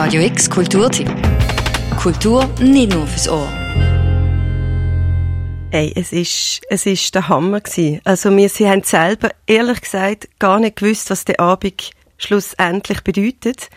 Radio X Kulturtipp. Kultur nicht nur fürs Ohr. Ey, es ist, es ist der Hammer gewesen. Also wir, sie haben selber, ehrlich gesagt, gar nicht gewusst, was der Abend schlussendlich bedeutet.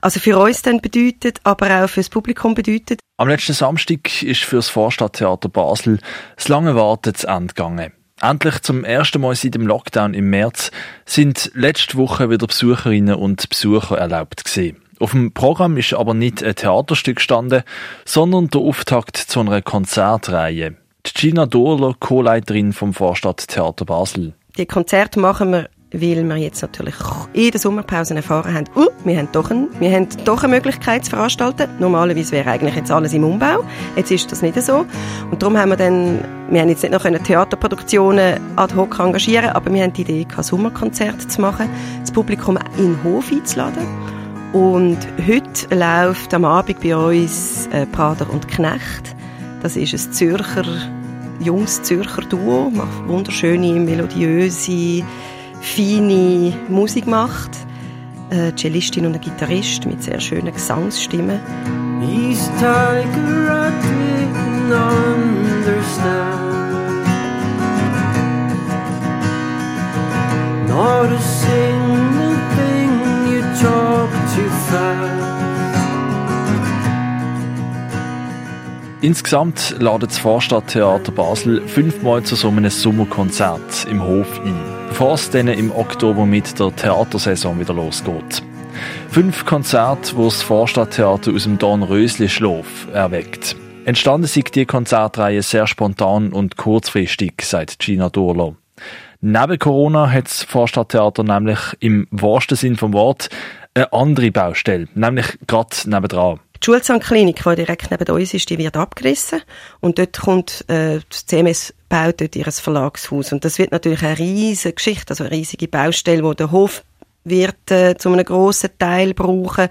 Also für uns dann bedeutet, aber auch fürs Publikum bedeutet. Am letzten Samstag ist für das Vorstadttheater Basel das lange Warten zu Ende gegangen. Endlich zum ersten Mal seit dem Lockdown im März sind letzte Woche wieder Besucherinnen und Besucher erlaubt gewesen. Auf dem Programm ist aber nicht ein Theaterstück gestanden, sondern der Auftakt zu einer Konzertreihe. Gina Dorler, Co-Leiterin vom Vorstadttheater Basel. Die Konzerte machen wir weil wir jetzt natürlich in der Sommerpause erfahren haben, uh, wir, haben doch ein, wir haben doch eine Möglichkeit zu veranstalten. Normalerweise wäre eigentlich jetzt alles im Umbau. Jetzt ist das nicht so. Und darum haben wir dann, wir haben jetzt nicht noch Theaterproduktionen ad hoc engagieren, aber wir haben die Idee, ein Sommerkonzert zu machen, das Publikum in den Hof einzuladen. Und heute läuft am Abend bei uns äh, Prader und Knecht. Das ist ein Zürcher, junges Zürcher Duo, macht wunderschöne, melodiöse, feine Musik macht. Eine Cellistin und ein Gitarrist mit sehr schönen Gesangsstimmen. East Tiger, I didn't understand. Insgesamt ladet das Vorstadttheater Basel fünfmal zu so einem Sommerkonzert im Hof ein bevor es dann im Oktober mit der Theatersaison wieder losgeht. Fünf Konzerte, wo das Vorstadttheater aus dem Dornrösli-Schlaf erweckt. Entstanden sind die Konzertreihe sehr spontan und kurzfristig, sagt Gina Durlo. Neben Corona hat das Vorstadttheater nämlich im wahrsten Sinn vom Wort eine andere Baustelle, nämlich gerade nebendran. Die Schulzahnklinik, die direkt neben uns ist, die wird abgerissen und dort kommt äh, das CMS baut dort ihr Verlagshaus und das wird natürlich eine riesige Geschichte, also eine riesige Baustelle, wo der Hof wird äh, zu einem grossen Teil brauchen.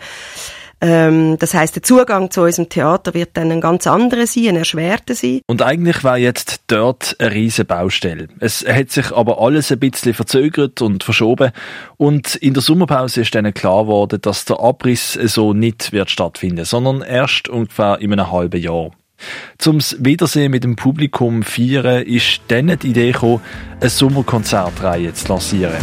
Ähm, das heißt, der Zugang zu unserem Theater wird dann ein ganz anderer sein, ein erschwerter sein. Und eigentlich war jetzt dort eine riesige Baustelle. Es hat sich aber alles ein bisschen verzögert und verschoben. Und in der Sommerpause ist dann klar geworden, dass der Abriss so nicht wird stattfinden, sondern erst ungefähr in einem halben Jahr. Zum Wiedersehen mit dem Publikum feiern ist dann die Idee gekommen, eine Sommerkonzertreihe zu lancieren.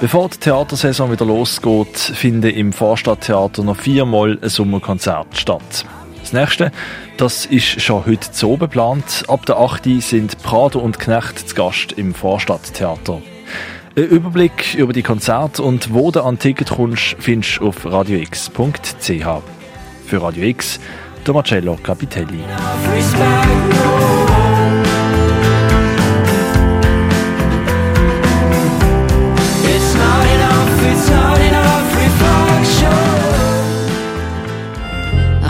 Bevor die Theatersaison wieder losgeht, finden im Vorstadttheater noch viermal ein Sommerkonzert statt. Das nächste, das ist schon heute oben geplant. Ab der 8. sind Prader und Knecht zu Gast im Vorstadttheater. Ein Überblick über die Konzerte und wo du an Ticket kommst, findest du auf radiox.ch. Für Radio X, der Marcello Capitelli.